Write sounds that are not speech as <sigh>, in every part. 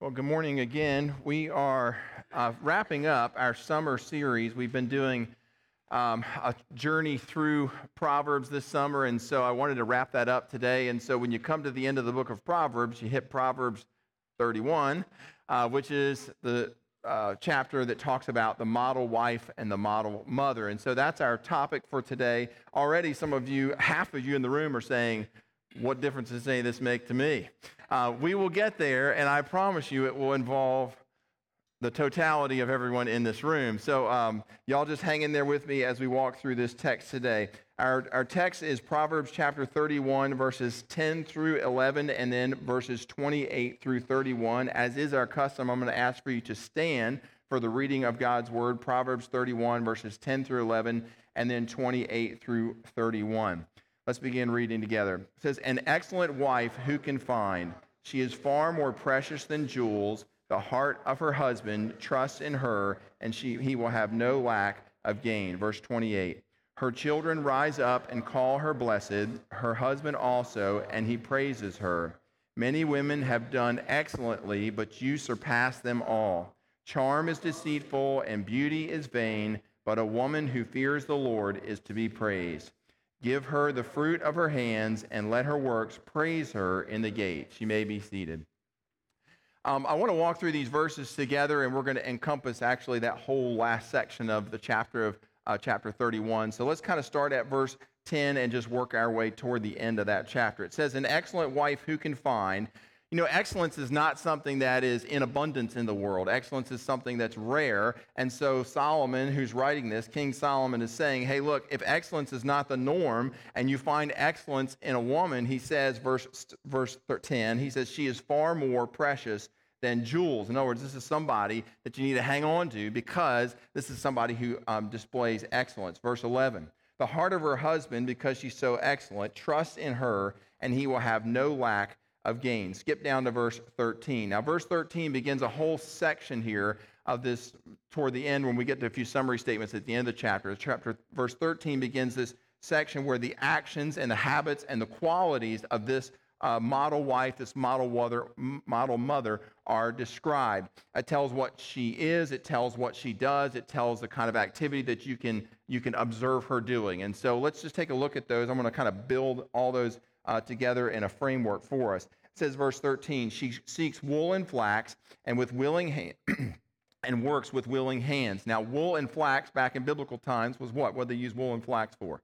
Well, good morning again. We are uh, wrapping up our summer series. We've been doing um, a journey through Proverbs this summer, and so I wanted to wrap that up today. And so when you come to the end of the book of Proverbs, you hit Proverbs 31, uh, which is the uh, chapter that talks about the model wife and the model mother. And so that's our topic for today. Already, some of you, half of you in the room, are saying, What difference does any of this make to me? Uh, we will get there, and I promise you it will involve the totality of everyone in this room. So, um, y'all just hang in there with me as we walk through this text today. Our, our text is Proverbs chapter 31, verses 10 through 11, and then verses 28 through 31. As is our custom, I'm going to ask for you to stand for the reading of God's word, Proverbs 31, verses 10 through 11, and then 28 through 31. Let's begin reading together. It says, An excellent wife who can find? She is far more precious than jewels. The heart of her husband trusts in her, and she, he will have no lack of gain. Verse 28. Her children rise up and call her blessed, her husband also, and he praises her. Many women have done excellently, but you surpass them all. Charm is deceitful and beauty is vain, but a woman who fears the Lord is to be praised. Give her the fruit of her hands, and let her works praise her in the gate. She may be seated. Um, I want to walk through these verses together, and we're going to encompass actually that whole last section of the chapter of uh, chapter 31. So let's kind of start at verse 10 and just work our way toward the end of that chapter. It says, An excellent wife who can find you know, excellence is not something that is in abundance in the world. Excellence is something that's rare. And so Solomon, who's writing this, King Solomon, is saying, hey, look, if excellence is not the norm and you find excellence in a woman, he says, verse, verse 10, he says, she is far more precious than jewels. In other words, this is somebody that you need to hang on to because this is somebody who um, displays excellence. Verse 11, the heart of her husband, because she's so excellent, trusts in her, and he will have no lack of gain. Skip down to verse 13. Now, verse 13 begins a whole section here of this toward the end when we get to a few summary statements at the end of the chapter. Chapter verse 13 begins this section where the actions and the habits and the qualities of this uh, model wife, this model mother, model mother are described. It tells what she is, it tells what she does, it tells the kind of activity that you can you can observe her doing. And so let's just take a look at those. I'm going to kind of build all those uh, together in a framework for us. It says, verse 13, she seeks wool and flax, and with willing hand. <clears throat> and works with willing hands. Now, wool and flax back in biblical times was what? What they use wool and flax for?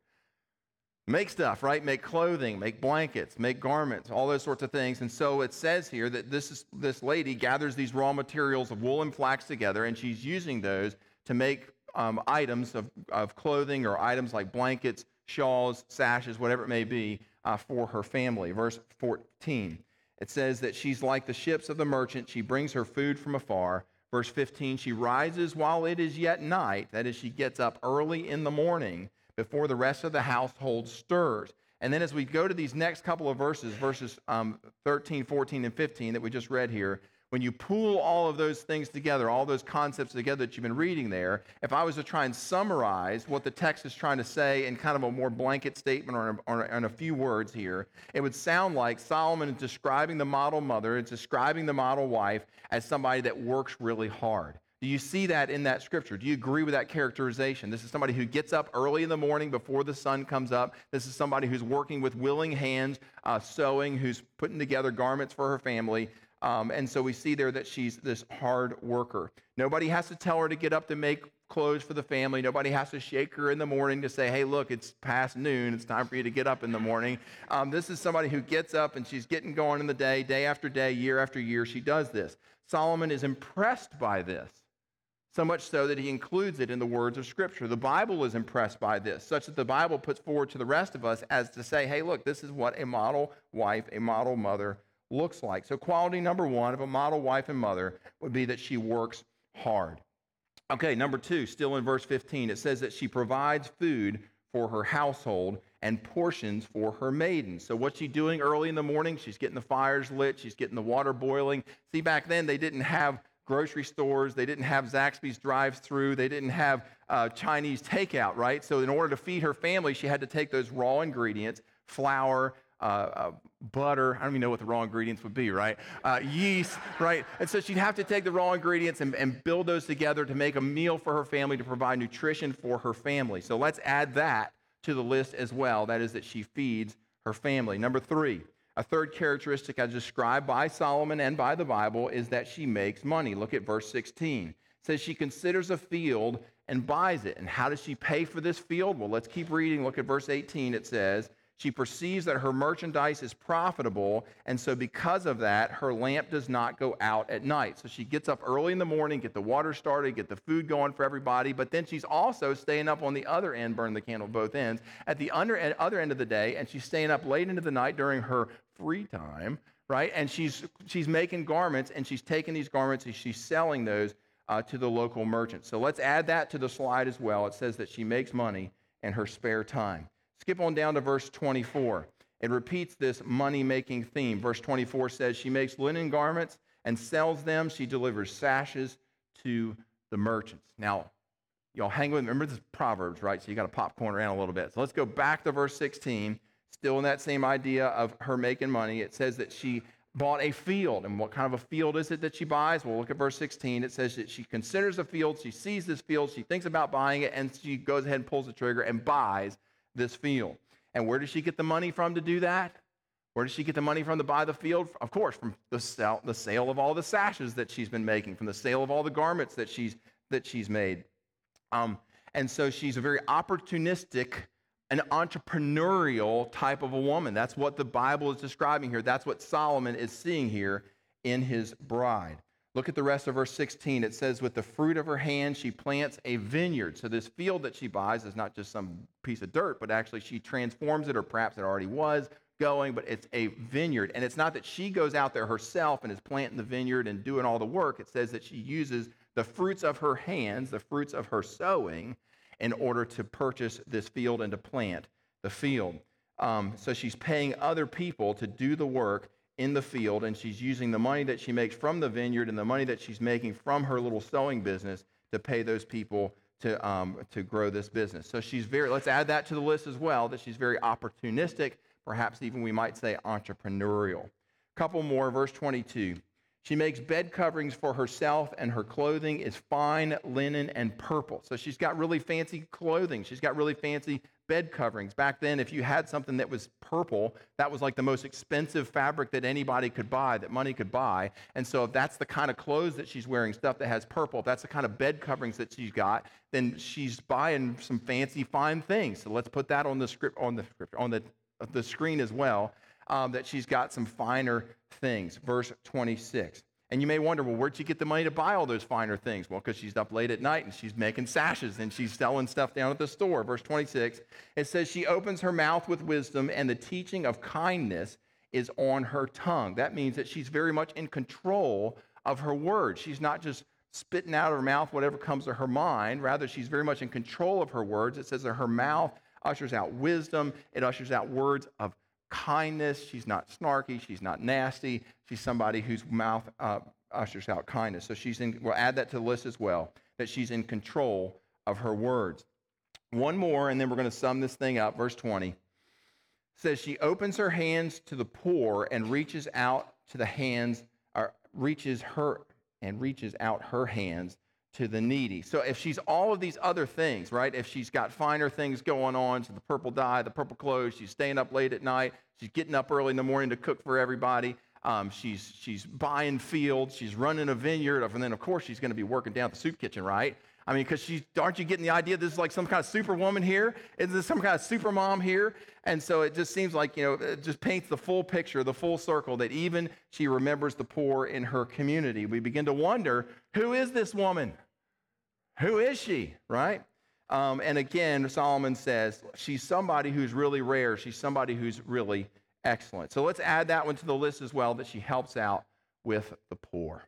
Make stuff, right? Make clothing, make blankets, make garments, all those sorts of things. And so it says here that this, is, this lady gathers these raw materials of wool and flax together, and she's using those to make um, items of, of clothing or items like blankets, shawls, sashes, whatever it may be, uh, for her family. Verse 14, it says that she's like the ships of the merchant. She brings her food from afar. Verse 15, she rises while it is yet night. That is, she gets up early in the morning before the rest of the household stirs. And then as we go to these next couple of verses, verses um, 13, 14, and 15 that we just read here, when you pool all of those things together, all those concepts together that you've been reading there, if I was to try and summarize what the text is trying to say in kind of a more blanket statement or, or in a few words here, it would sound like Solomon is describing the model mother, it's describing the model wife as somebody that works really hard. Do you see that in that scripture? Do you agree with that characterization? This is somebody who gets up early in the morning before the sun comes up. This is somebody who's working with willing hands, uh, sewing, who's putting together garments for her family. Um, and so we see there that she's this hard worker. Nobody has to tell her to get up to make clothes for the family. Nobody has to shake her in the morning to say, hey, look, it's past noon. It's time for you to get up in the morning. Um, this is somebody who gets up and she's getting going in the day, day after day, year after year. She does this. Solomon is impressed by this, so much so that he includes it in the words of Scripture. The Bible is impressed by this, such that the Bible puts forward to the rest of us as to say, hey, look, this is what a model wife, a model mother looks like. So, quality number one of a model wife and mother would be that she works hard. Okay, number two, still in verse 15, it says that she provides food for her household and portions for her maidens. So, what's she doing early in the morning? She's getting the fires lit, she's getting the water boiling. See, back then they didn't have grocery stores, they didn't have Zaxby's drive through, they didn't have uh, Chinese takeout, right? So, in order to feed her family, she had to take those raw ingredients flour, uh, uh, butter. I don't even know what the raw ingredients would be, right? Uh, yeast, right? And so she'd have to take the raw ingredients and, and build those together to make a meal for her family to provide nutrition for her family. So let's add that to the list as well. That is that she feeds her family. Number three, a third characteristic as described by Solomon and by the Bible is that she makes money. Look at verse 16. It says she considers a field and buys it. And how does she pay for this field? Well, let's keep reading. Look at verse 18. It says, she perceives that her merchandise is profitable, and so because of that, her lamp does not go out at night. So she gets up early in the morning, get the water started, get the food going for everybody, but then she's also staying up on the other end, burn the candle both ends, at the under, other end of the day, and she's staying up late into the night during her free time, right? And she's she's making garments, and she's taking these garments and she's selling those uh, to the local merchants. So let's add that to the slide as well. It says that she makes money in her spare time. Skip on down to verse 24. It repeats this money making theme. Verse 24 says, She makes linen garments and sells them. She delivers sashes to the merchants. Now, y'all hang with me. Remember this Proverbs, right? So you got to popcorn around a little bit. So let's go back to verse 16. Still in that same idea of her making money. It says that she bought a field. And what kind of a field is it that she buys? Well, look at verse 16. It says that she considers a field, she sees this field, she thinks about buying it, and she goes ahead and pulls the trigger and buys this field. And where does she get the money from to do that? Where does she get the money from to buy the field? Of course, from the sale, the sale of all the sashes that she's been making, from the sale of all the garments that she's, that she's made. Um, and so she's a very opportunistic, an entrepreneurial type of a woman. That's what the Bible is describing here. That's what Solomon is seeing here in his bride. Look at the rest of verse 16. It says, With the fruit of her hand, she plants a vineyard. So, this field that she buys is not just some piece of dirt, but actually she transforms it, or perhaps it already was going, but it's a vineyard. And it's not that she goes out there herself and is planting the vineyard and doing all the work. It says that she uses the fruits of her hands, the fruits of her sowing, in order to purchase this field and to plant the field. Um, so, she's paying other people to do the work in the field, and she's using the money that she makes from the vineyard and the money that she's making from her little sewing business to pay those people to, um, to grow this business. So she's very, let's add that to the list as well, that she's very opportunistic, perhaps even we might say entrepreneurial. Couple more, verse 22. She makes bed coverings for herself, and her clothing is fine linen and purple. So she's got really fancy clothing. She's got really fancy bed coverings. Back then, if you had something that was purple, that was like the most expensive fabric that anybody could buy, that money could buy. And so, if that's the kind of clothes that she's wearing, stuff that has purple, if that's the kind of bed coverings that she's got, then she's buying some fancy, fine things. So let's put that on the script, on the script, on the the screen as well. Um, that she's got some finer things. Verse 26. And you may wonder, well, where'd she get the money to buy all those finer things? Well, because she's up late at night and she's making sashes and she's selling stuff down at the store. Verse 26, it says, She opens her mouth with wisdom, and the teaching of kindness is on her tongue. That means that she's very much in control of her words. She's not just spitting out of her mouth whatever comes to her mind. Rather, she's very much in control of her words. It says that her mouth ushers out wisdom, it ushers out words of kindness. She's not snarky. She's not nasty. She's somebody whose mouth uh, ushers out kindness. So she's in, we'll add that to the list as well, that she's in control of her words. One more, and then we're going to sum this thing up. Verse 20 says, She opens her hands to the poor and reaches out to the hands, or reaches her and reaches out her hands to the needy. So if she's all of these other things, right? If she's got finer things going on, so the purple dye, the purple clothes, she's staying up late at night, she's getting up early in the morning to cook for everybody. Um, she's she's buying fields, she's running a vineyard, and then of course she's going to be working down at the soup kitchen, right? I mean, because she's aren't you getting the idea? This is like some kind of superwoman here. Is this some kind of super mom here? And so it just seems like you know, it just paints the full picture, the full circle that even she remembers the poor in her community. We begin to wonder, who is this woman? Who is she, right? Um, and again, Solomon says she's somebody who's really rare. She's somebody who's really excellent. So let's add that one to the list as well that she helps out with the poor.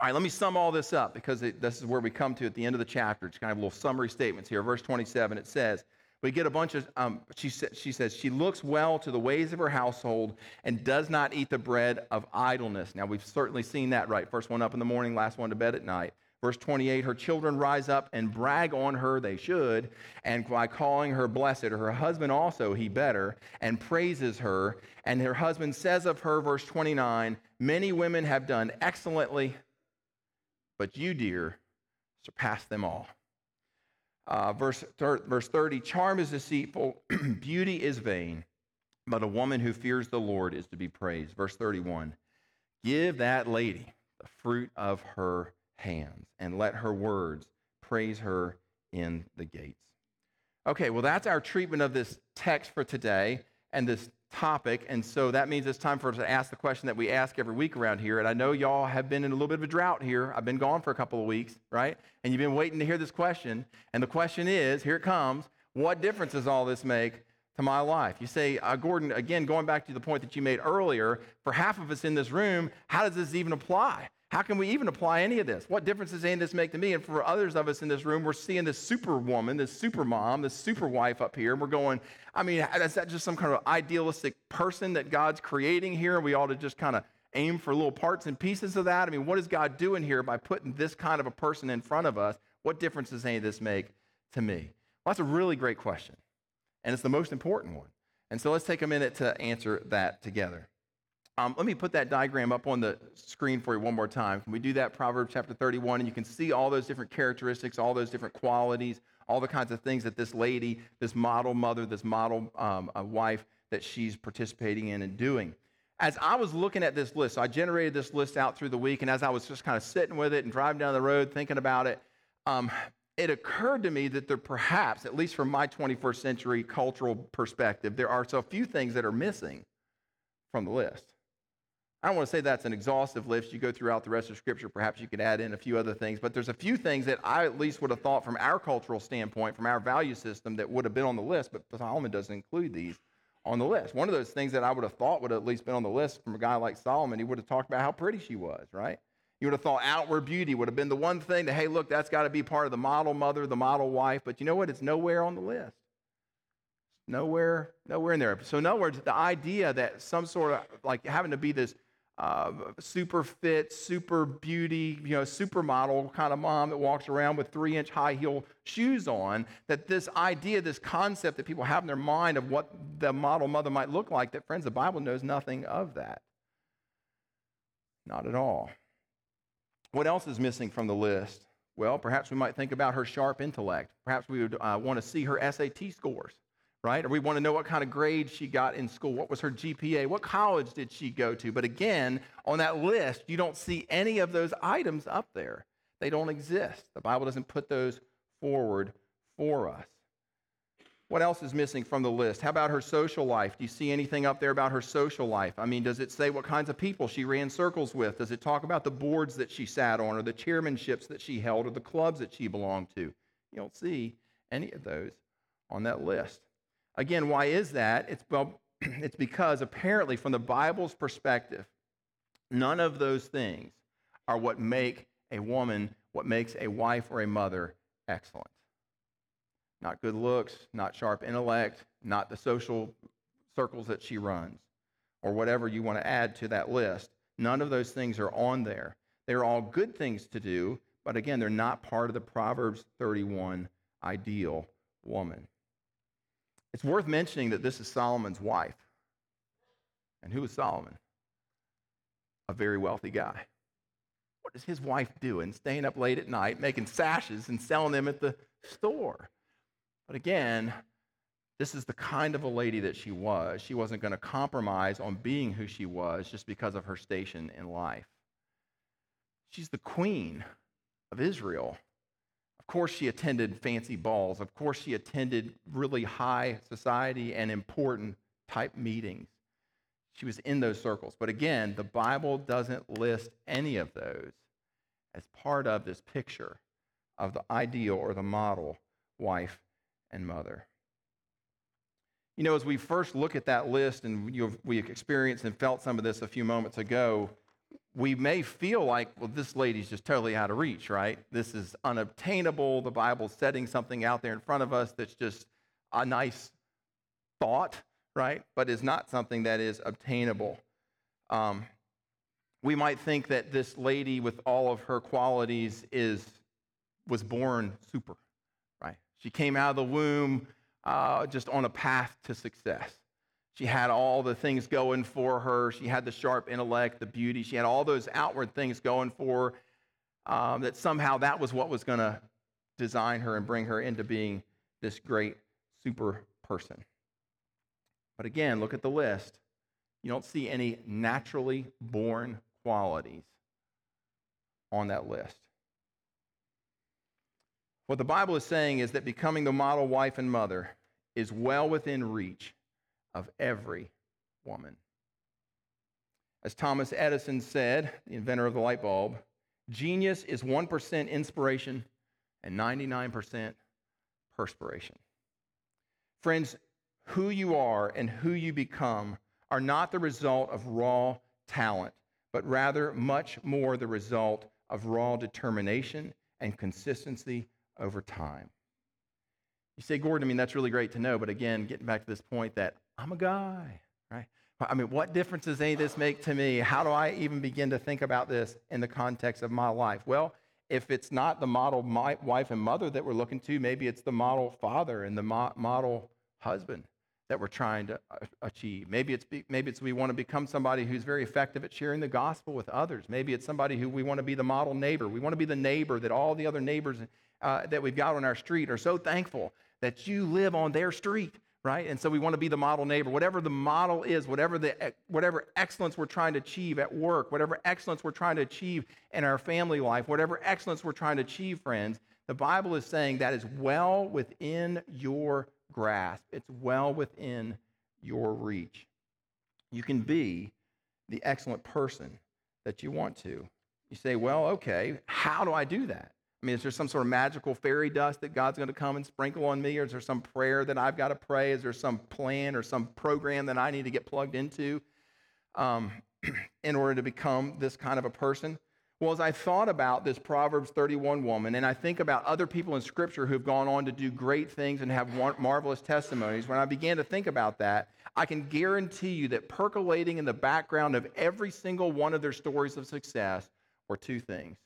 All right, let me sum all this up because it, this is where we come to at the end of the chapter. It's kind of a little summary statements here. Verse 27, it says, we get a bunch of, um, she, sa- she says, she looks well to the ways of her household and does not eat the bread of idleness. Now, we've certainly seen that, right? First one up in the morning, last one to bed at night. Verse 28 Her children rise up and brag on her, they should, and by calling her blessed. Her husband also, he better, and praises her. And her husband says of her, verse 29, Many women have done excellently, but you, dear, surpass them all. Uh, verse, thir- verse 30 Charm is deceitful, <clears throat> beauty is vain, but a woman who fears the Lord is to be praised. Verse 31 Give that lady the fruit of her hands, and let her words praise her in the gates. Okay, well, that's our treatment of this text for today and this topic. And so that means it's time for us to ask the question that we ask every week around here. And I know y'all have been in a little bit of a drought here. I've been gone for a couple of weeks, right? And you've been waiting to hear this question. And the question is here it comes what difference does all this make to my life? You say, uh, Gordon, again, going back to the point that you made earlier, for half of us in this room, how does this even apply? How can we even apply any of this? What difference does any of this make to me? And for others of us in this room, we're seeing this superwoman, this super mom, this super wife up here, and we're going, I mean, is that just some kind of idealistic person that God's creating here? And we ought to just kind of aim for little parts and pieces of that? I mean, what is God doing here by putting this kind of a person in front of us? What difference does any of this make to me? Well, that's a really great question, and it's the most important one. And so let's take a minute to answer that together. Um, let me put that diagram up on the screen for you one more time. Can we do that? Proverbs chapter 31, and you can see all those different characteristics, all those different qualities, all the kinds of things that this lady, this model mother, this model um, wife, that she's participating in and doing. As I was looking at this list, so I generated this list out through the week, and as I was just kind of sitting with it and driving down the road thinking about it, um, it occurred to me that there perhaps, at least from my 21st century cultural perspective, there are so few things that are missing from the list. I don't want to say that's an exhaustive list. You go throughout the rest of Scripture, perhaps you could add in a few other things, but there's a few things that I at least would have thought from our cultural standpoint, from our value system, that would have been on the list, but Solomon doesn't include these on the list. One of those things that I would have thought would have at least been on the list from a guy like Solomon, he would have talked about how pretty she was, right? You would have thought outward beauty would have been the one thing that, hey, look, that's got to be part of the model mother, the model wife, but you know what? It's nowhere on the list. Nowhere, nowhere in there. So, in other words, the idea that some sort of like having to be this uh, super fit, super beauty, you know, supermodel kind of mom that walks around with three inch high heel shoes on, that this idea, this concept that people have in their mind of what the model mother might look like, that friends, the Bible knows nothing of that. Not at all. What else is missing from the list? Well, perhaps we might think about her sharp intellect. Perhaps we would uh, want to see her SAT scores right? Or we want to know what kind of grade she got in school. What was her GPA? What college did she go to? But again, on that list, you don't see any of those items up there. They don't exist. The Bible doesn't put those forward for us. What else is missing from the list? How about her social life? Do you see anything up there about her social life? I mean, does it say what kinds of people she ran circles with? Does it talk about the boards that she sat on, or the chairmanships that she held, or the clubs that she belonged to? You don't see any of those on that list. Again, why is that? It's, well, <clears throat> it's because apparently, from the Bible's perspective, none of those things are what make a woman, what makes a wife or a mother excellent. Not good looks, not sharp intellect, not the social circles that she runs, or whatever you want to add to that list. None of those things are on there. They're all good things to do, but again, they're not part of the Proverbs 31 ideal woman. It's worth mentioning that this is Solomon's wife. And who is Solomon? A very wealthy guy. What is his wife doing? Staying up late at night, making sashes and selling them at the store. But again, this is the kind of a lady that she was. She wasn't going to compromise on being who she was just because of her station in life. She's the queen of Israel course, she attended fancy balls. Of course, she attended really high society and important type meetings. She was in those circles. But again, the Bible doesn't list any of those as part of this picture of the ideal or the model wife and mother. You know, as we first look at that list, and we experienced and felt some of this a few moments ago, we may feel like, well, this lady's just totally out of reach, right? This is unobtainable. The Bible's setting something out there in front of us that's just a nice thought, right? But is not something that is obtainable. Um, we might think that this lady with all of her qualities is was born super, right? She came out of the womb uh, just on a path to success. She had all the things going for her. She had the sharp intellect, the beauty. She had all those outward things going for her. Um, that somehow that was what was going to design her and bring her into being this great super person. But again, look at the list. You don't see any naturally born qualities on that list. What the Bible is saying is that becoming the model wife and mother is well within reach of every woman. As Thomas Edison said, the inventor of the light bulb, genius is 1% inspiration and 99% perspiration. Friends, who you are and who you become are not the result of raw talent, but rather much more the result of raw determination and consistency over time. You say, Gordon, I mean, that's really great to know, but again, getting back to this point that I'm a guy, right? I mean, what difference does any of this make to me? How do I even begin to think about this in the context of my life? Well, if it's not the model wife and mother that we're looking to, maybe it's the model father and the model husband that we're trying to uh, achieve. Maybe it's, maybe it's we want to become somebody who's very effective at sharing the gospel with others. Maybe it's somebody who we want to be the model neighbor. We want to be the neighbor that all the other neighbors uh, that we've got on our street are so thankful that you live on their street, right? And so we want to be the model neighbor. Whatever the model is, whatever, the, whatever excellence we're trying to achieve at work, whatever excellence we're trying to achieve in our family life, whatever excellence we're trying to achieve, friends, the Bible is saying that is well within your grasp, it's well within your reach. You can be the excellent person that you want to. You say, well, okay, how do I do that? I mean, is there some sort of magical fairy dust that God's going to come and sprinkle on me? Or is there some prayer that I've got to pray? Is there some plan or some program that I need to get plugged into um, <clears throat> in order to become this kind of a person? Well, as I thought about this Proverbs 31 woman, and I think about other people in Scripture who've gone on to do great things and have marvelous testimonies, when I began to think about that, I can guarantee you that percolating in the background of every single one of their stories of success were two things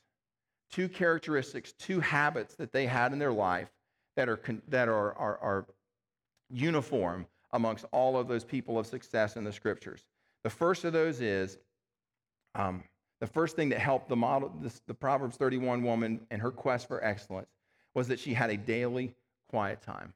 two characteristics, two habits that they had in their life that are, that are, are, are uniform amongst all of those people of success in the Scriptures. The first of those is um, the first thing that helped the model, this, the Proverbs 31 woman in her quest for excellence was that she had a daily quiet time.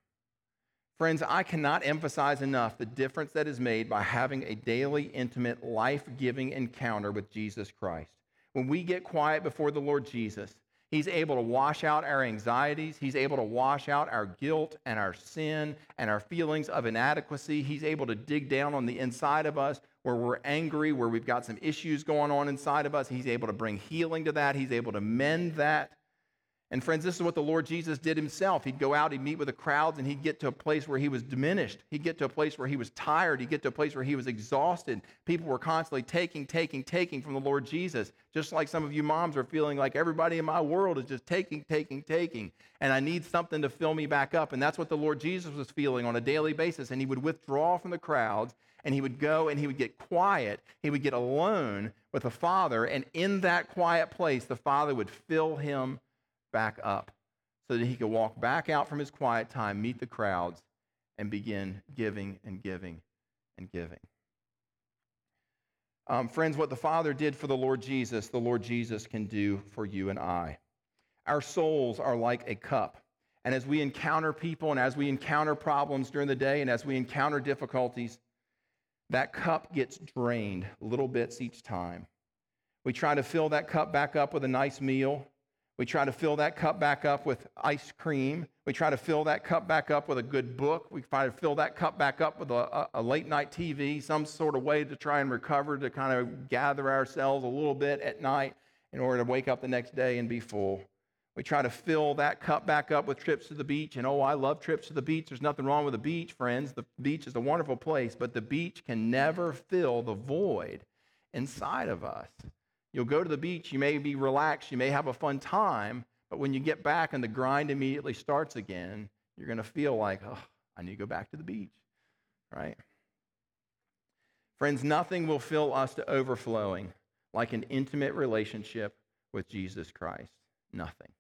Friends, I cannot emphasize enough the difference that is made by having a daily, intimate, life giving encounter with Jesus Christ. When we get quiet before the Lord Jesus, He's able to wash out our anxieties. He's able to wash out our guilt and our sin and our feelings of inadequacy. He's able to dig down on the inside of us where we're angry, where we've got some issues going on inside of us. He's able to bring healing to that. He's able to mend that. And friends, this is what the Lord Jesus did himself. He'd go out, he'd meet with the crowds, and he'd get to a place where he was diminished. He'd get to a place where he was tired. He'd get to a place where he was exhausted. People were constantly taking, taking, taking from the Lord Jesus. Just like some of you moms are feeling like everybody in my world is just taking, taking, taking. And I need something to fill me back up. And that's what the Lord Jesus was feeling on a daily basis. And he would withdraw from the crowds and he would go and he would get quiet. He would get alone with the Father. And in that quiet place, the Father would fill him back up so that he could walk back out from his quiet time, meet the crowds, and begin giving and giving and giving. Um, friends, what the Father did for the Lord Jesus, the Lord Jesus can do for you and I. Our souls are like a cup. And as we encounter people and as we encounter problems during the day and as we encounter difficulties, that cup gets drained little bits each time. We try to fill that cup back up with a nice meal. We try to fill that cup back up with ice cream. We try to fill that cup back up with a good book. We try to fill that cup back up with a, a, late night TV, some sort of way to try and recover, to kind of gather ourselves a little bit at night in order to wake up the next day and be full. We try to fill that cup back up with trips to the beach. And oh, I love trips to the beach. There's nothing wrong with the beach, friends. The beach is a wonderful place, but the beach can never fill the void inside of us. You'll go to the beach, you may be relaxed, you may have a fun time, but when you get back and the grind immediately starts again, you're going to feel like, oh, I need to go back to the beach, right? Friends, nothing will fill us to overflowing like an intimate relationship with Jesus Christ? Nothing.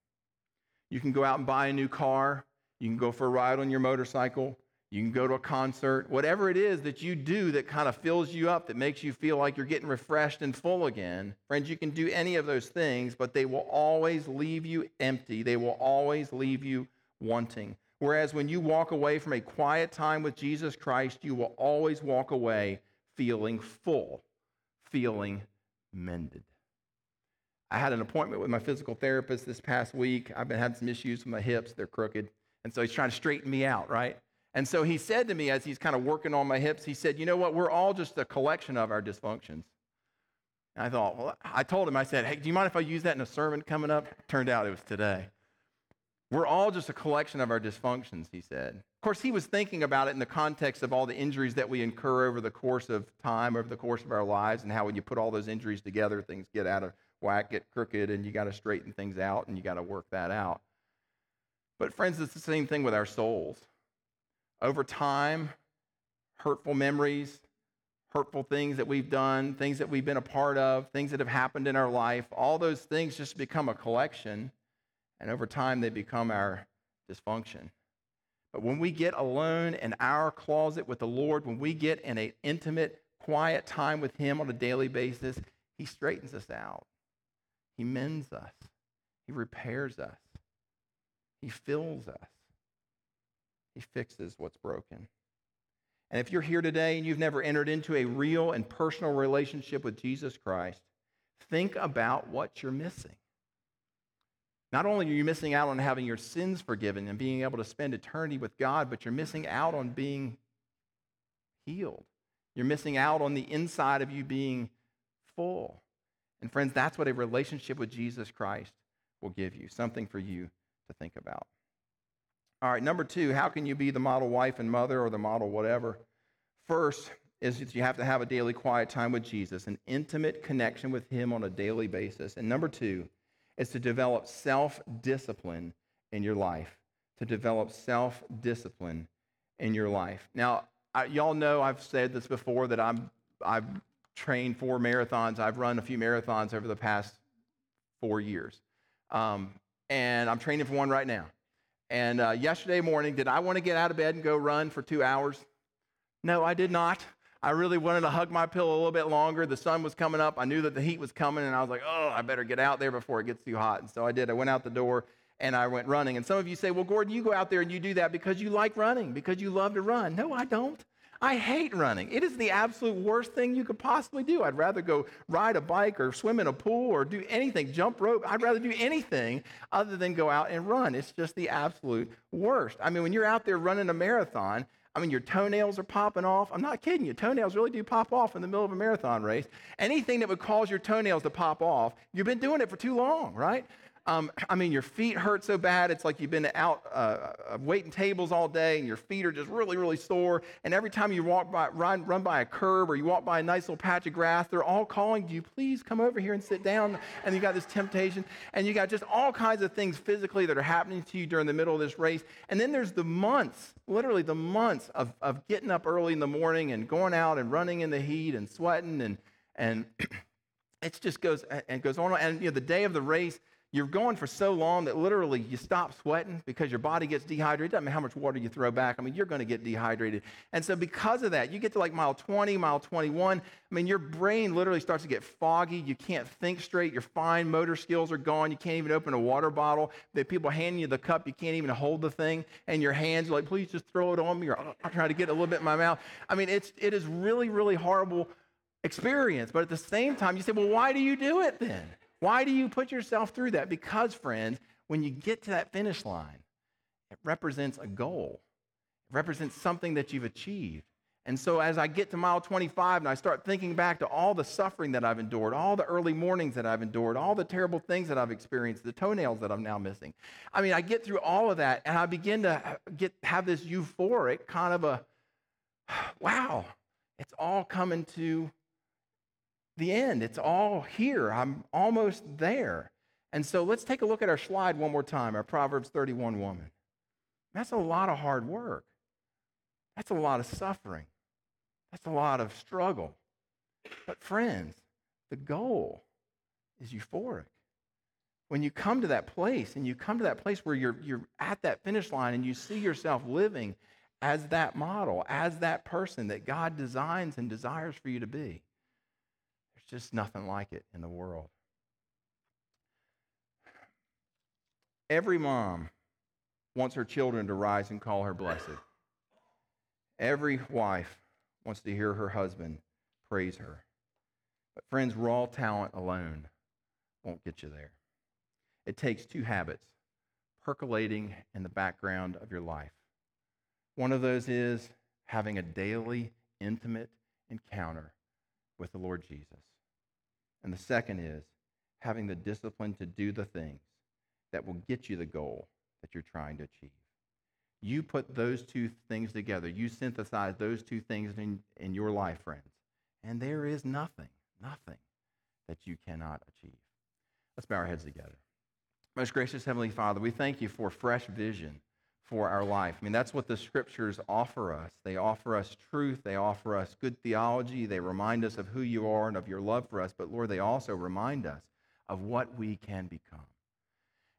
You can go out and buy a new car. You can go for a ride on your motorcycle. You can go to a concert. Whatever it is that you do that kind of fills you up, that makes you feel like you're getting refreshed and full again. Friends, you can do any of those things, but they will always leave you empty. They will always leave you wanting. Whereas when you walk away from a quiet time with Jesus Christ, you will always walk away feeling full, feeling mended. I had an appointment with my physical therapist this past week. I've been having some issues with my hips, they're crooked. And so he's trying to straighten me out, right? And so he said to me as he's kind of working on my hips, he said, You know what? We're all just a collection of our dysfunctions. And I thought, Well, I told him, I said, Hey, do you mind if I use that in a sermon coming up? Turned out it was today. We're all just a collection of our dysfunctions, he said. Of course, he was thinking about it in the context of all the injuries that we incur over the course of time, over the course of our lives, and how when you put all those injuries together, things get out of whack, get crooked, and you got to straighten things out and you got to work that out. But, friends, it's the same thing with our souls. Over time, hurtful memories, hurtful things that we've done, things that we've been a part of, things that have happened in our life, all those things just become a collection and over time, they become our dysfunction. But when we get alone in our closet with the Lord, when we get in an intimate, quiet time with Him on a daily basis, He straightens us out. He mends us. He repairs us. He fills us. He fixes what's broken. And if you're here today and you've never entered into a real and personal relationship with Jesus Christ, think about what you're missing. Not only are you missing out on having your sins forgiven and being able to spend eternity with God, but you're missing out on being healed. You're missing out on the inside of you being full. And friends, that's what a relationship with Jesus Christ will give you, something for you to think about. All right, number two, how can you be the model wife and mother or the model whatever? First is that you have to have a daily quiet time with Jesus, an intimate connection with Him on a daily basis. And number two, is to develop self discipline in your life. To develop self discipline in your life. Now, I, y'all know I've said this before that I'm, I've trained four marathons. I've run a few marathons over the past four years. Um, and I'm training for one right now. And uh, yesterday morning, did I want to get out of bed and go run for two hours? No, I did not. I really wanted to hug my pillow a little bit longer. The sun was coming up. I knew that the heat was coming, and I was like, oh, I better get out there before it gets too hot. And so I did. I went out the door and I went running. And some of you say, well, Gordon, you go out there and you do that because you like running, because you love to run. No, I don't. I hate running. It is the absolute worst thing you could possibly do. I'd rather go ride a bike or swim in a pool or do anything, jump rope. I'd rather do anything other than go out and run. It's just the absolute worst. I mean, when you're out there running a marathon, I mean, your toenails are popping off. I'm not kidding you. Toenails really do pop off in the middle of a marathon race. Anything that would cause your toenails to pop off, you've been doing it for too long, right? Um, I mean, your feet hurt so bad, it's like you've been out uh, uh, waiting tables all day and your feet are just really, really sore. And every time you walk by, run, run by a curb or you walk by a nice little patch of grass, they're all calling, Do you please come over here and sit down? And you got this temptation. And you got just all kinds of things physically that are happening to you during the middle of this race. And then there's the months, literally the months of, of getting up early in the morning and going out and running in the heat and sweating and, and <clears throat> it just goes and goes on. And you know, the day of the race, you're going for so long that literally you stop sweating because your body gets dehydrated. It doesn't matter how much water you throw back. I mean, you're going to get dehydrated. And so, because of that, you get to like mile 20, mile 21. I mean, your brain literally starts to get foggy. You can't think straight. Your fine motor skills are gone. You can't even open a water bottle. The people handing you the cup, you can't even hold the thing. And your hands are like, please just throw it on me. Or oh, I'm trying to get a little bit in my mouth. I mean, it's, it is really, really horrible experience. But at the same time, you say, well, why do you do it then? Why do you put yourself through that? Because, friends, when you get to that finish line, it represents a goal, it represents something that you've achieved. And so, as I get to mile 25 and I start thinking back to all the suffering that I've endured, all the early mornings that I've endured, all the terrible things that I've experienced, the toenails that I'm now missing, I mean, I get through all of that and I begin to get have this euphoric kind of a <sighs> wow, it's all coming to the end. It's all here. I'm almost there. And so let's take a look at our slide one more time, our Proverbs 31 woman. That's a lot of hard work. That's a lot of suffering. That's a lot of struggle. But, friends, the goal is euphoric. When you come to that place and you come to that place where you're, you're at that finish line and you see yourself living as that model, as that person that God designs and desires for you to be, just nothing like it in the world. Every mom wants her children to rise and call her blessed. Every wife wants to hear her husband praise her. But, friends, raw talent alone won't get you there. It takes two habits percolating in the background of your life. One of those is having a daily, intimate encounter with the Lord Jesus. And the second is having the discipline to do the things that will get you the goal that you're trying to achieve. You put those two things together, you synthesize those two things in, in your life, friends, and there is nothing, nothing that you cannot achieve. Let's bow our heads together. Most gracious Heavenly Father, we thank you for fresh vision for our life. I mean, that's what the scriptures offer us. They offer us truth, they offer us good theology, they remind us of who you are and of your love for us, but Lord, they also remind us of what we can become.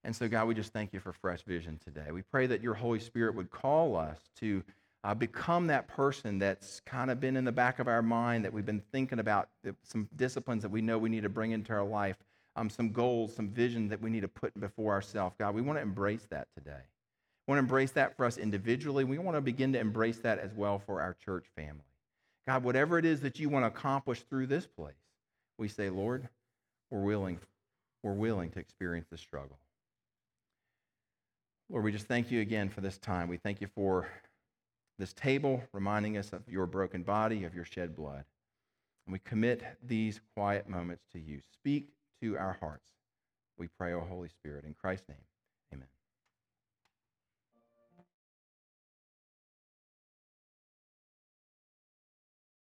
And so, God, we just thank you for fresh vision today. We pray that your Holy Spirit would call us to uh, become that person that's kind of been in the back of our mind, that we've been thinking about some disciplines that we know we need to bring into our life, um, some goals, some vision that we need to put before ourselves. God, we want to embrace that today. We want to embrace that for us individually. We want to begin to embrace that as well for our church family. God, whatever it is that you want to accomplish through this place, we say, Lord, we're willing, we're willing to experience the struggle. Lord, we just thank you again for this time. We thank you for this table, reminding us of your broken body, of your shed blood. And we commit these quiet moments to you. Speak to our hearts. We pray, O Holy Spirit, in Christ's name.